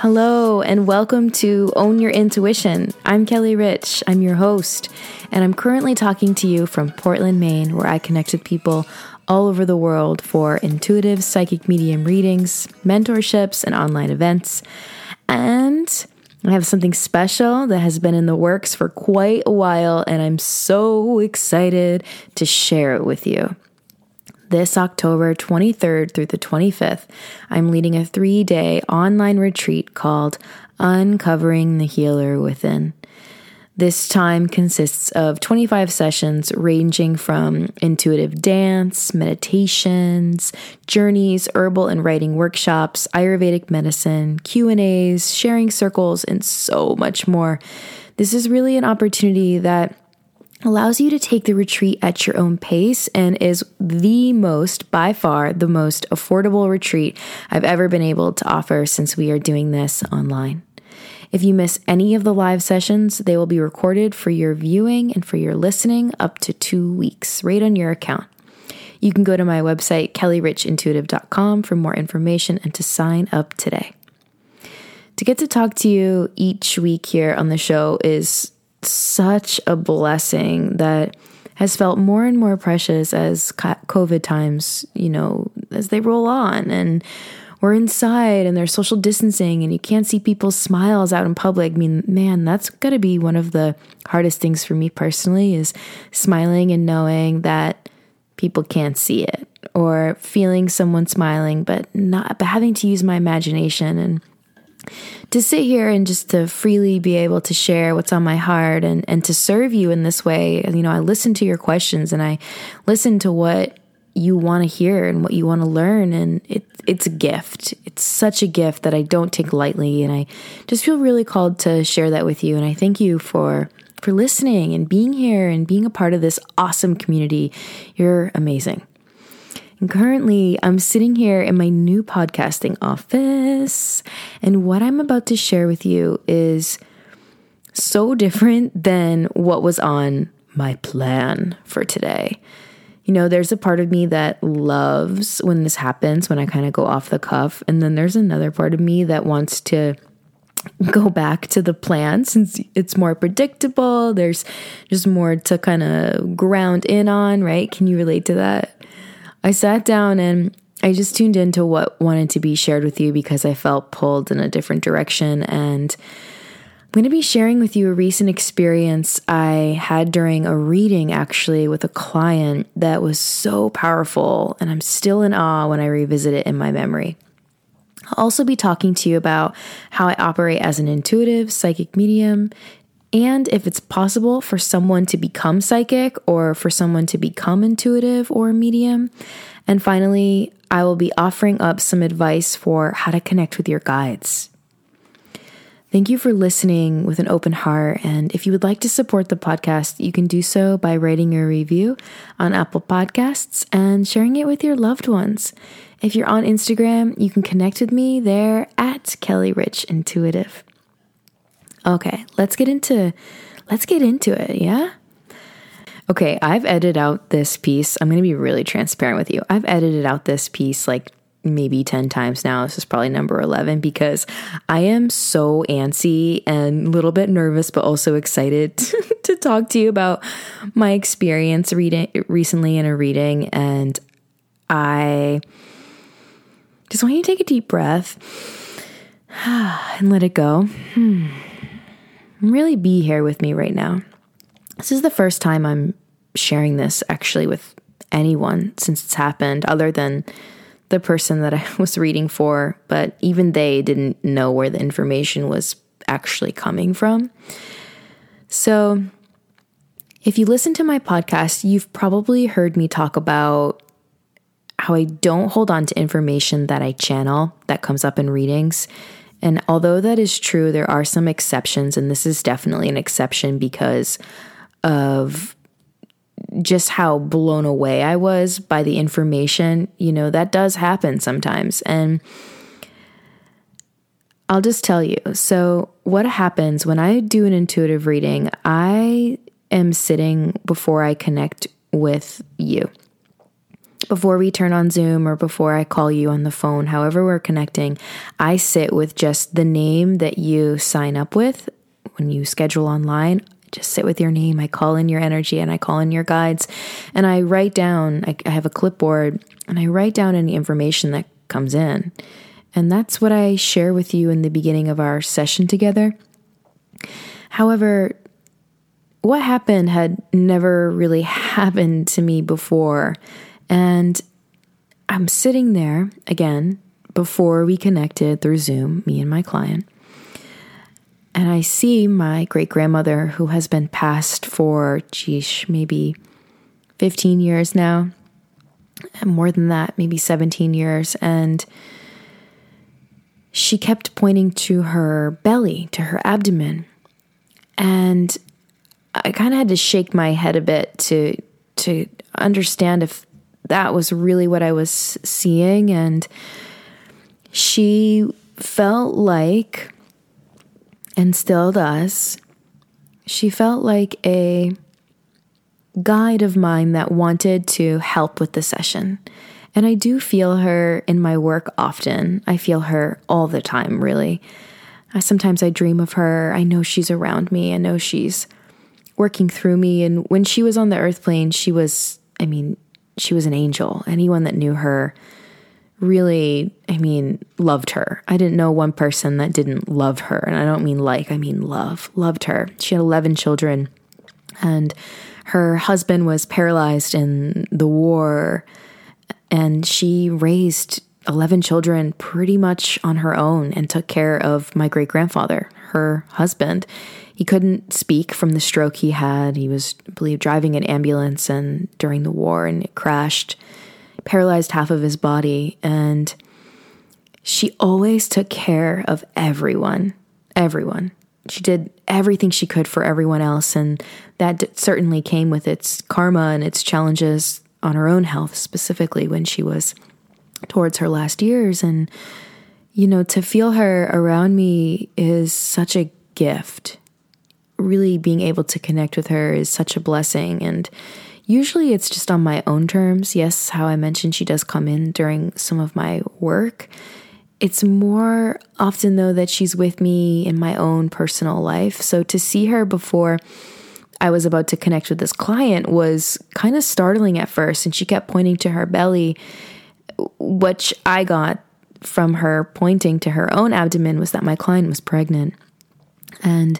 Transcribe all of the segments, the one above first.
Hello, and welcome to Own Your Intuition. I'm Kelly Rich, I'm your host, and I'm currently talking to you from Portland, Maine, where I connect with people all over the world for intuitive psychic medium readings, mentorships, and online events. And I have something special that has been in the works for quite a while, and I'm so excited to share it with you. This October 23rd through the 25th, I'm leading a three day online retreat called Uncovering the Healer Within. This time consists of 25 sessions ranging from intuitive dance, meditations, journeys, herbal and writing workshops, ayurvedic medicine, Q&As, sharing circles and so much more. This is really an opportunity that allows you to take the retreat at your own pace and is the most, by far, the most affordable retreat I've ever been able to offer since we are doing this online. If you miss any of the live sessions, they will be recorded for your viewing and for your listening up to two weeks right on your account. You can go to my website, kellyrichintuitive.com, for more information and to sign up today. To get to talk to you each week here on the show is such a blessing that has felt more and more precious as COVID times, you know, as they roll on and we're inside and there's social distancing and you can't see people's smiles out in public. I mean, man, that's got to be one of the hardest things for me personally is smiling and knowing that people can't see it or feeling someone smiling but not but having to use my imagination and to sit here and just to freely be able to share what's on my heart and, and to serve you in this way. You know, I listen to your questions and I listen to what you want to hear and what you want to learn. And it, it's a gift. It's such a gift that I don't take lightly. And I just feel really called to share that with you. And I thank you for for listening and being here and being a part of this awesome community. You're amazing. And currently, I'm sitting here in my new podcasting office, and what I'm about to share with you is so different than what was on my plan for today. You know, there's a part of me that loves when this happens, when I kind of go off the cuff. And then there's another part of me that wants to go back to the plan since it's more predictable. There's just more to kind of ground in on, right? Can you relate to that? I sat down and I just tuned into what wanted to be shared with you because I felt pulled in a different direction. And I'm going to be sharing with you a recent experience I had during a reading, actually, with a client that was so powerful. And I'm still in awe when I revisit it in my memory. I'll also be talking to you about how I operate as an intuitive psychic medium and if it's possible for someone to become psychic or for someone to become intuitive or a medium. And finally, I will be offering up some advice for how to connect with your guides. Thank you for listening with an open heart. And if you would like to support the podcast, you can do so by writing a review on Apple Podcasts and sharing it with your loved ones. If you're on Instagram, you can connect with me there at Kelly Rich Intuitive. Okay, let's get into let's get into it, yeah? Okay, I've edited out this piece. I'm going to be really transparent with you. I've edited out this piece like maybe 10 times now. This is probably number 11 because I am so antsy and a little bit nervous, but also excited to talk to you about my experience reading recently in a reading. And I just want you to take a deep breath and let it go. Hmm really be here with me right now. This is the first time I'm sharing this actually with anyone since it's happened, other than the person that I was reading for, but even they didn't know where the information was actually coming from. So, if you listen to my podcast, you've probably heard me talk about how I don't hold on to information that I channel that comes up in readings and although that is true, there are some exceptions, and this is definitely an exception because of just how blown away I was by the information. You know, that does happen sometimes. And I'll just tell you. So, what happens when I do an intuitive reading, I am sitting before I connect with you. Before we turn on Zoom or before I call you on the phone, however we're connecting, I sit with just the name that you sign up with when you schedule online. Just sit with your name. I call in your energy and I call in your guides and I write down, I, I have a clipboard and I write down any information that comes in. And that's what I share with you in the beginning of our session together. However, what happened had never really happened to me before. And I'm sitting there again before we connected through Zoom, me and my client. And I see my great grandmother, who has been passed for, geesh, maybe 15 years now, and more than that, maybe 17 years. And she kept pointing to her belly, to her abdomen. And I kind of had to shake my head a bit to to understand if that was really what I was seeing and she felt like and still does she felt like a guide of mine that wanted to help with the session. And I do feel her in my work often. I feel her all the time, really. Sometimes I dream of her. I know she's around me. I know she's working through me. And when she was on the earth plane, she was, I mean, she was an angel. Anyone that knew her really, I mean, loved her. I didn't know one person that didn't love her. And I don't mean like, I mean love, loved her. She had 11 children. And her husband was paralyzed in the war. And she raised 11 children pretty much on her own and took care of my great grandfather, her husband. He couldn't speak from the stroke he had. He was, I believe, driving an ambulance and during the war and it crashed, paralyzed half of his body. And she always took care of everyone, everyone. She did everything she could for everyone else. And that certainly came with its karma and its challenges on her own health, specifically when she was towards her last years. And, you know, to feel her around me is such a gift. Really being able to connect with her is such a blessing. And usually it's just on my own terms. Yes, how I mentioned she does come in during some of my work. It's more often, though, that she's with me in my own personal life. So to see her before I was about to connect with this client was kind of startling at first. And she kept pointing to her belly which I got from her pointing to her own abdomen was that my client was pregnant. And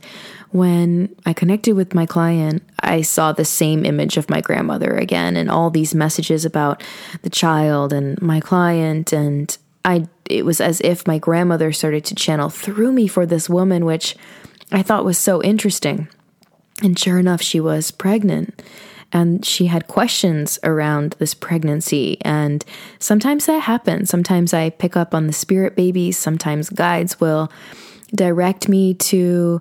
when I connected with my client, I saw the same image of my grandmother again and all these messages about the child and my client and I it was as if my grandmother started to channel through me for this woman which I thought was so interesting. And sure enough she was pregnant and she had questions around this pregnancy. And sometimes that happens. Sometimes I pick up on the spirit babies, sometimes guides will direct me to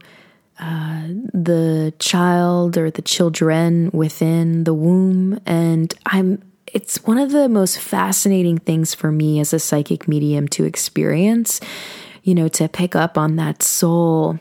uh, the child or the children within the womb. And I'm it's one of the most fascinating things for me as a psychic medium to experience, you know, to pick up on that soul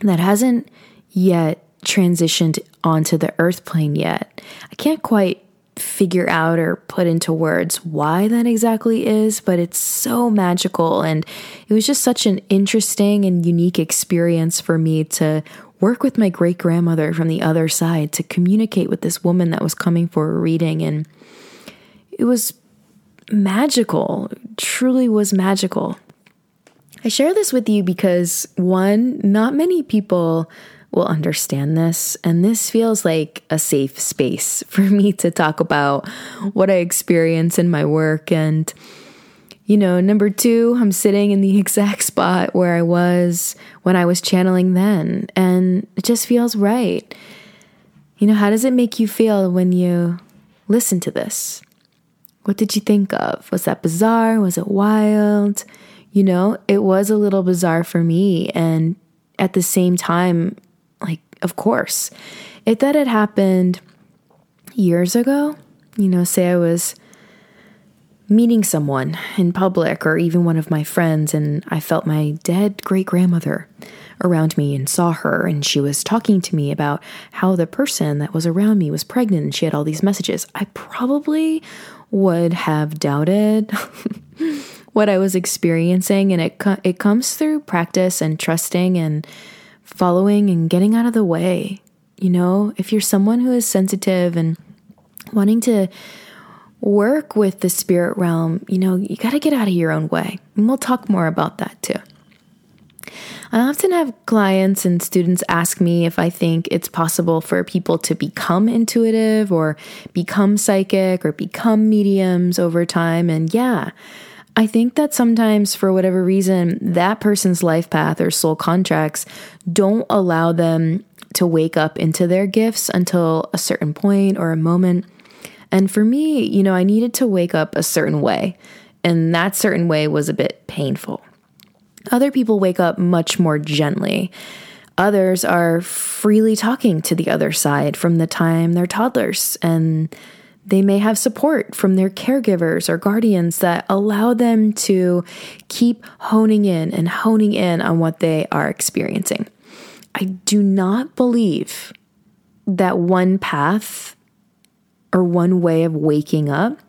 that hasn't yet transitioned onto the earth plane yet. I can't quite figure out or put into words why that exactly is, but it's so magical. And it was just such an interesting and unique experience for me to work with my great grandmother from the other side, to communicate with this woman that was coming for a reading. And it was magical, truly was magical. I share this with you because one, not many people will understand this. And this feels like a safe space for me to talk about what I experience in my work. And, you know, number two, I'm sitting in the exact spot where I was when I was channeling then. And it just feels right. You know, how does it make you feel when you listen to this? What did you think of? Was that bizarre? Was it wild? You know, it was a little bizarre for me. And at the same time, of course. If that had happened years ago, you know, say I was meeting someone in public or even one of my friends, and I felt my dead great grandmother around me and saw her, and she was talking to me about how the person that was around me was pregnant and she had all these messages, I probably would have doubted what I was experiencing. And it, co- it comes through practice and trusting and following and getting out of the way. You know, if you're someone who is sensitive and wanting to work with the spirit realm, you know, you got to get out of your own way. And we'll talk more about that too. I often have clients and students ask me if I think it's possible for people to become intuitive or become psychic or become mediums over time. And yeah, I think that sometimes, for whatever reason, that person's life path or soul contracts don't allow them to wake up into their gifts until a certain point or a moment. And for me, you know, I needed to wake up a certain way, and that certain way was a bit painful. Other people wake up much more gently. Others are freely talking to the other side from the time they're toddlers, and they may have support from their caregivers or guardians that allow them to keep honing in and honing in on what they are experiencing. I do not believe that one path or one way of waking up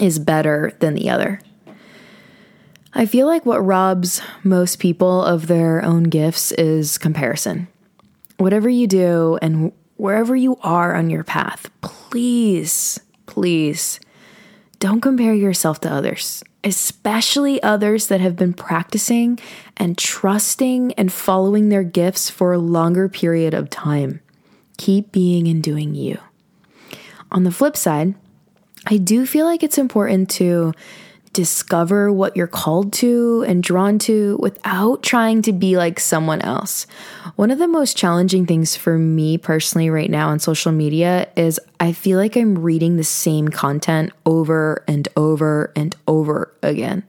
is better than the other. I feel like what robs most people of their own gifts is comparison. Whatever you do and wherever you are on your path, please, please don't compare yourself to others, especially others that have been practicing and trusting and following their gifts for a longer period of time. Keep being and doing you. On the flip side, I do feel like it's important to discover what you're called to and drawn to without trying to be like someone else. One of the most challenging things for me personally right now on social media is I feel like I'm reading the same content over and over and over again.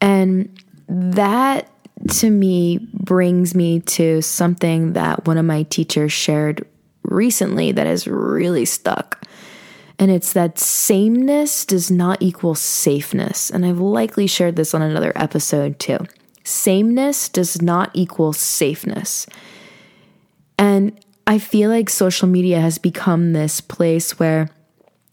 And that to me brings me to something that one of my teachers shared recently that has really stuck. And it's that sameness does not equal safeness. And I've likely shared this on another episode too. Sameness does not equal safeness. And I feel like social media has become this place where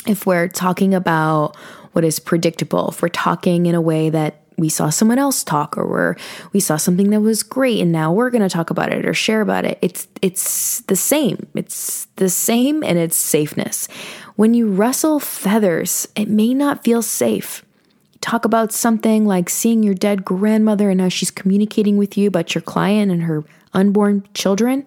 if we're talking about what is predictable, if we're talking in a way that we saw someone else talk or we're, we saw something that was great and now we're going to talk about it or share about it it's it's the same it's the same and it's safeness when you rustle feathers it may not feel safe talk about something like seeing your dead grandmother and how she's communicating with you about your client and her unborn children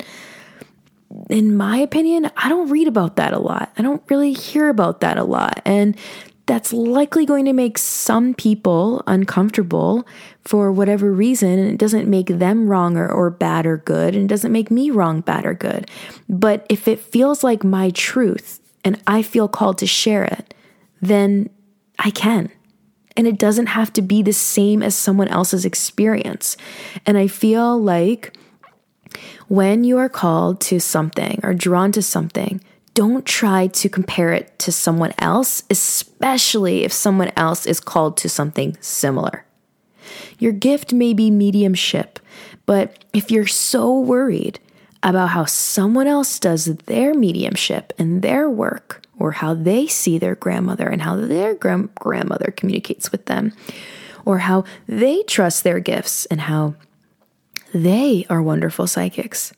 in my opinion i don't read about that a lot i don't really hear about that a lot and that's likely going to make some people uncomfortable for whatever reason. And it doesn't make them wrong or, or bad or good. And it doesn't make me wrong, bad, or good. But if it feels like my truth and I feel called to share it, then I can. And it doesn't have to be the same as someone else's experience. And I feel like when you are called to something or drawn to something, don't try to compare it to someone else, especially if someone else is called to something similar. Your gift may be mediumship, but if you're so worried about how someone else does their mediumship and their work, or how they see their grandmother and how their gra- grandmother communicates with them, or how they trust their gifts and how they are wonderful psychics,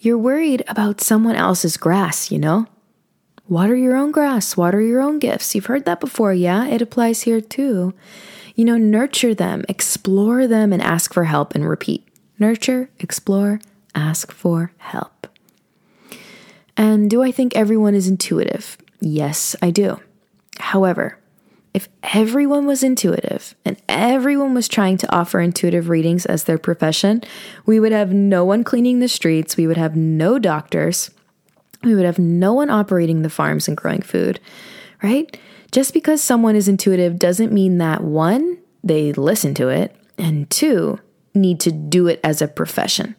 you're worried about someone else's grass, you know? Water your own grass, water your own gifts. You've heard that before, yeah? It applies here too. You know, nurture them, explore them, and ask for help and repeat. Nurture, explore, ask for help. And do I think everyone is intuitive? Yes, I do. However, if everyone was intuitive and everyone was trying to offer intuitive readings as their profession, we would have no one cleaning the streets, we would have no doctors, we would have no one operating the farms and growing food, right? Just because someone is intuitive doesn't mean that one, they listen to it, and two, need to do it as a profession.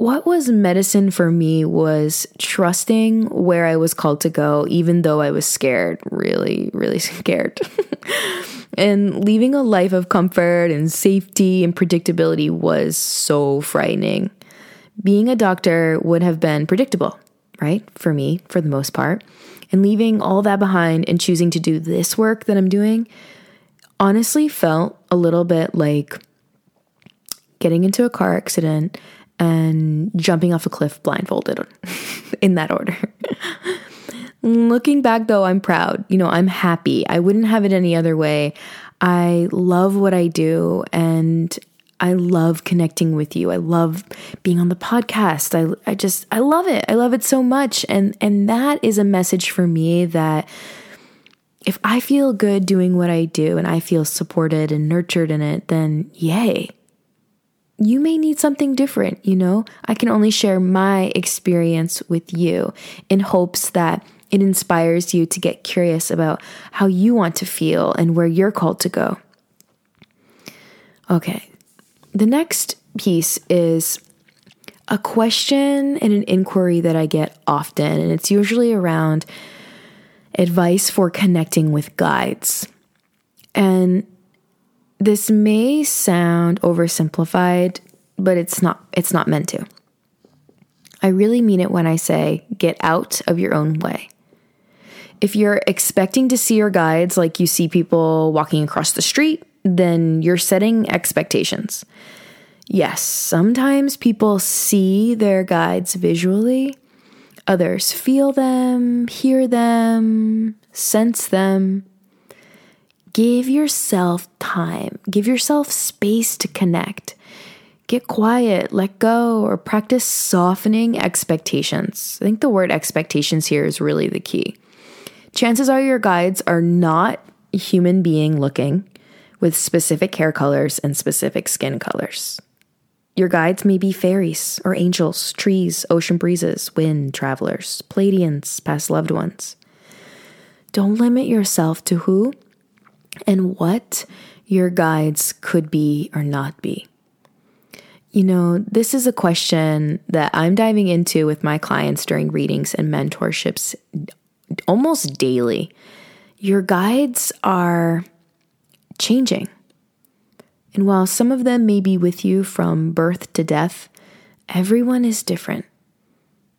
What was medicine for me was trusting where I was called to go, even though I was scared, really, really scared. and leaving a life of comfort and safety and predictability was so frightening. Being a doctor would have been predictable, right? For me, for the most part. And leaving all that behind and choosing to do this work that I'm doing honestly felt a little bit like getting into a car accident and jumping off a cliff blindfolded in that order. Looking back though, I'm proud. You know, I'm happy. I wouldn't have it any other way. I love what I do and I love connecting with you. I love being on the podcast. I I just I love it. I love it so much and and that is a message for me that if I feel good doing what I do and I feel supported and nurtured in it, then yay you may need something different, you know? I can only share my experience with you in hopes that it inspires you to get curious about how you want to feel and where you're called to go. Okay, the next piece is a question and an inquiry that I get often, and it's usually around advice for connecting with guides. And this may sound oversimplified, but it's not it's not meant to. I really mean it when I say get out of your own way. If you're expecting to see your guides like you see people walking across the street, then you're setting expectations. Yes, sometimes people see their guides visually, others feel them, hear them, sense them. Give yourself time, give yourself space to connect. Get quiet, let go, or practice softening expectations. I think the word expectations here is really the key. Chances are your guides are not human being looking with specific hair colors and specific skin colors. Your guides may be fairies or angels, trees, ocean breezes, wind, travelers, Pleiadians, past loved ones. Don't limit yourself to who and what your guides could be or not be. You know, this is a question that I'm diving into with my clients during readings and mentorships almost daily. Your guides are changing. And while some of them may be with you from birth to death, everyone is different.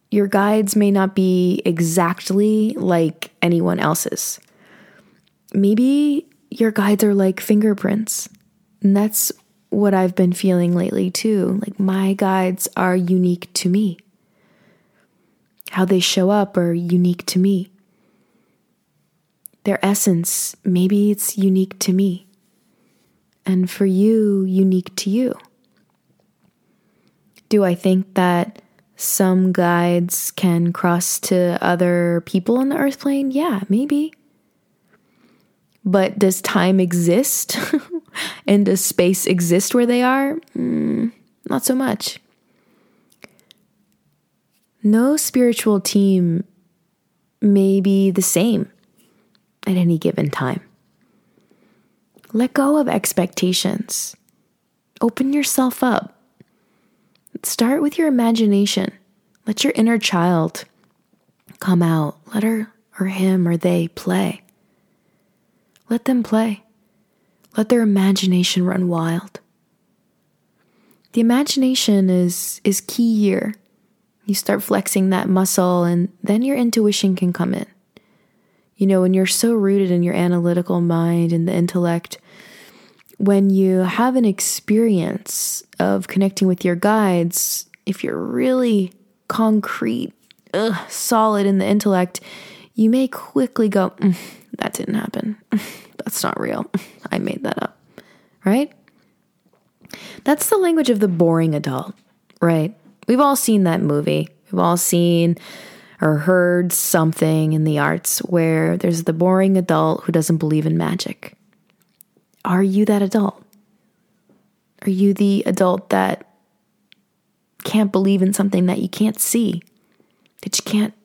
Your guides may not be exactly like anyone else's. Maybe your guides are like fingerprints. And that's what I've been feeling lately too. Like my guides are unique to me. How they show up are unique to me. Their essence, maybe it's unique to me. And for you, unique to you. Do I think that some guides can cross to other people on the earth plane? Yeah, maybe. But does time exist? and does space exist where they are? Mm, not so much. No spiritual team may be the same at any given time. Let go of expectations. Open yourself up. Start with your imagination. Let your inner child come out. Let her or him or they play. Let them play. Let their imagination run wild. The imagination is, is key here. You start flexing that muscle, and then your intuition can come in. You know, when you're so rooted in your analytical mind and the intellect, when you have an experience of connecting with your guides, if you're really concrete, ugh, solid in the intellect, you may quickly go, mm, that didn't happen. That's not real. I made that up. Right? That's the language of the boring adult, right? We've all seen that movie. We've all seen or heard something in the arts where there's the boring adult who doesn't believe in magic. Are you that adult? Are you the adult that can't believe in something that you can't see, that you can't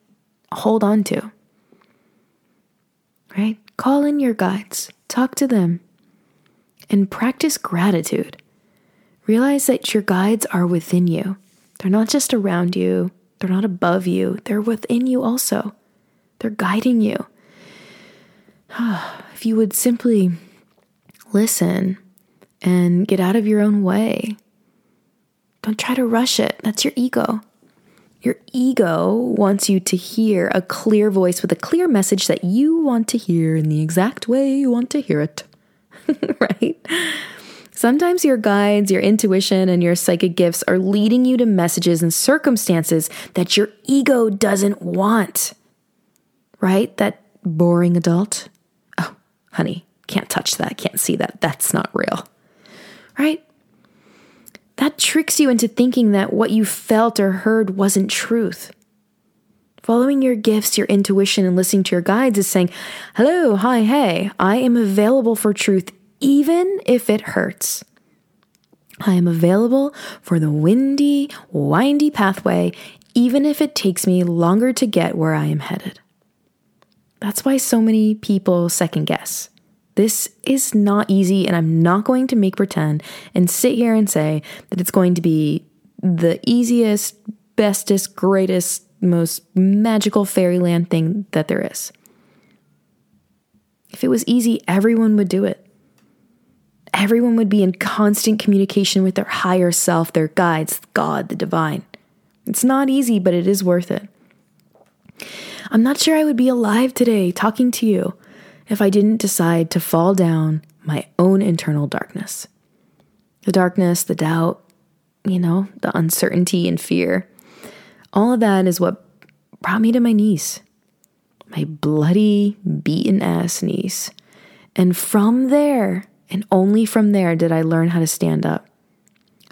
hold on to? Right? Call in your guides, talk to them, and practice gratitude. Realize that your guides are within you. They're not just around you, they're not above you, they're within you also. They're guiding you. if you would simply listen and get out of your own way, don't try to rush it. That's your ego. Your ego wants you to hear a clear voice with a clear message that you want to hear in the exact way you want to hear it. right? Sometimes your guides, your intuition, and your psychic gifts are leading you to messages and circumstances that your ego doesn't want. Right? That boring adult. Oh, honey, can't touch that, can't see that. That's not real. Right? That tricks you into thinking that what you felt or heard wasn't truth. Following your gifts, your intuition, and listening to your guides is saying, Hello, hi, hey, I am available for truth, even if it hurts. I am available for the windy, windy pathway, even if it takes me longer to get where I am headed. That's why so many people second guess. This is not easy, and I'm not going to make pretend and sit here and say that it's going to be the easiest, bestest, greatest, most magical fairyland thing that there is. If it was easy, everyone would do it. Everyone would be in constant communication with their higher self, their guides, God, the divine. It's not easy, but it is worth it. I'm not sure I would be alive today talking to you if I didn't decide to fall down my own internal darkness. The darkness, the doubt, you know, the uncertainty and fear. All of that is what brought me to my knees, my bloody, beaten ass knees. And from there, and only from there, did I learn how to stand up,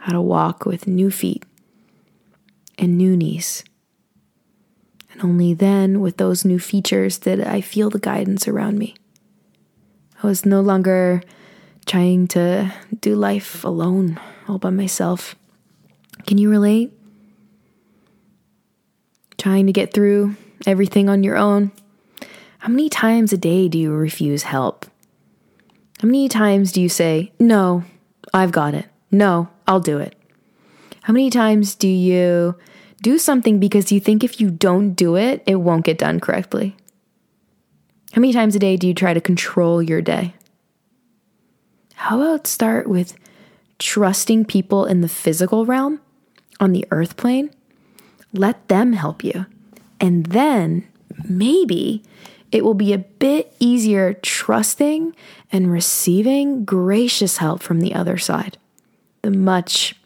how to walk with new feet and new knees. And only then, with those new features, did I feel the guidance around me. I was no longer trying to do life alone, all by myself. Can you relate? Trying to get through everything on your own? How many times a day do you refuse help? How many times do you say, No, I've got it. No, I'll do it? How many times do you do something because you think if you don't do it, it won't get done correctly? How many times a day do you try to control your day? How about start with trusting people in the physical realm on the earth plane? Let them help you. And then maybe it will be a bit easier trusting and receiving gracious help from the other side. The much,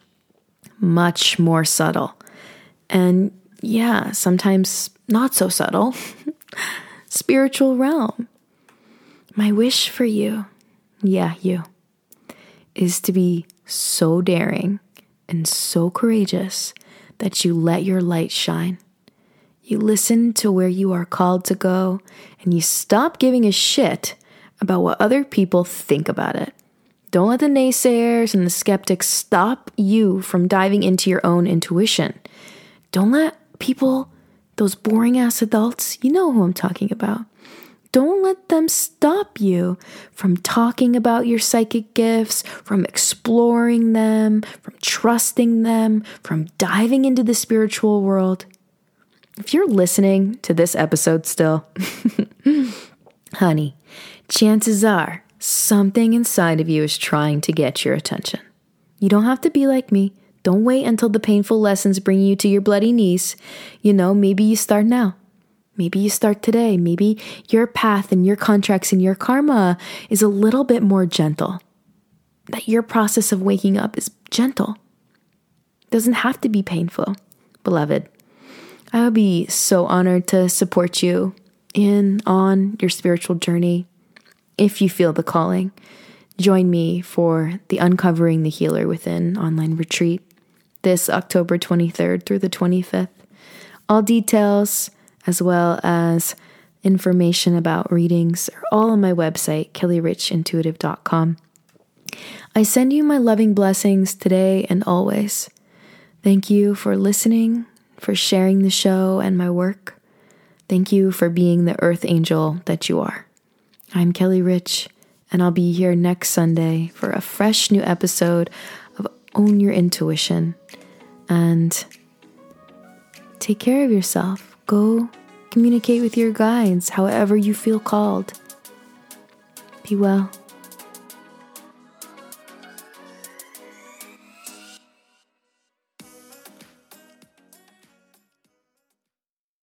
much more subtle. And yeah, sometimes not so subtle. spiritual realm. My wish for you, yeah, you, is to be so daring and so courageous that you let your light shine. You listen to where you are called to go and you stop giving a shit about what other people think about it. Don't let the naysayers and the skeptics stop you from diving into your own intuition. Don't let people those boring ass adults, you know who I'm talking about. Don't let them stop you from talking about your psychic gifts, from exploring them, from trusting them, from diving into the spiritual world. If you're listening to this episode still, honey, chances are something inside of you is trying to get your attention. You don't have to be like me. Don't wait until the painful lessons bring you to your bloody knees. You know, maybe you start now. Maybe you start today. Maybe your path and your contracts and your karma is a little bit more gentle. That your process of waking up is gentle. Doesn't have to be painful, beloved. I would be so honored to support you in on your spiritual journey if you feel the calling. Join me for the Uncovering the Healer Within online retreat this October 23rd through the 25th. All details, as well as information about readings, are all on my website, kellyrichintuitive.com. I send you my loving blessings today and always. Thank you for listening, for sharing the show and my work. Thank you for being the earth angel that you are. I'm Kelly Rich, and I'll be here next Sunday for a fresh new episode own your intuition and take care of yourself. Go communicate with your guides however you feel called. Be well.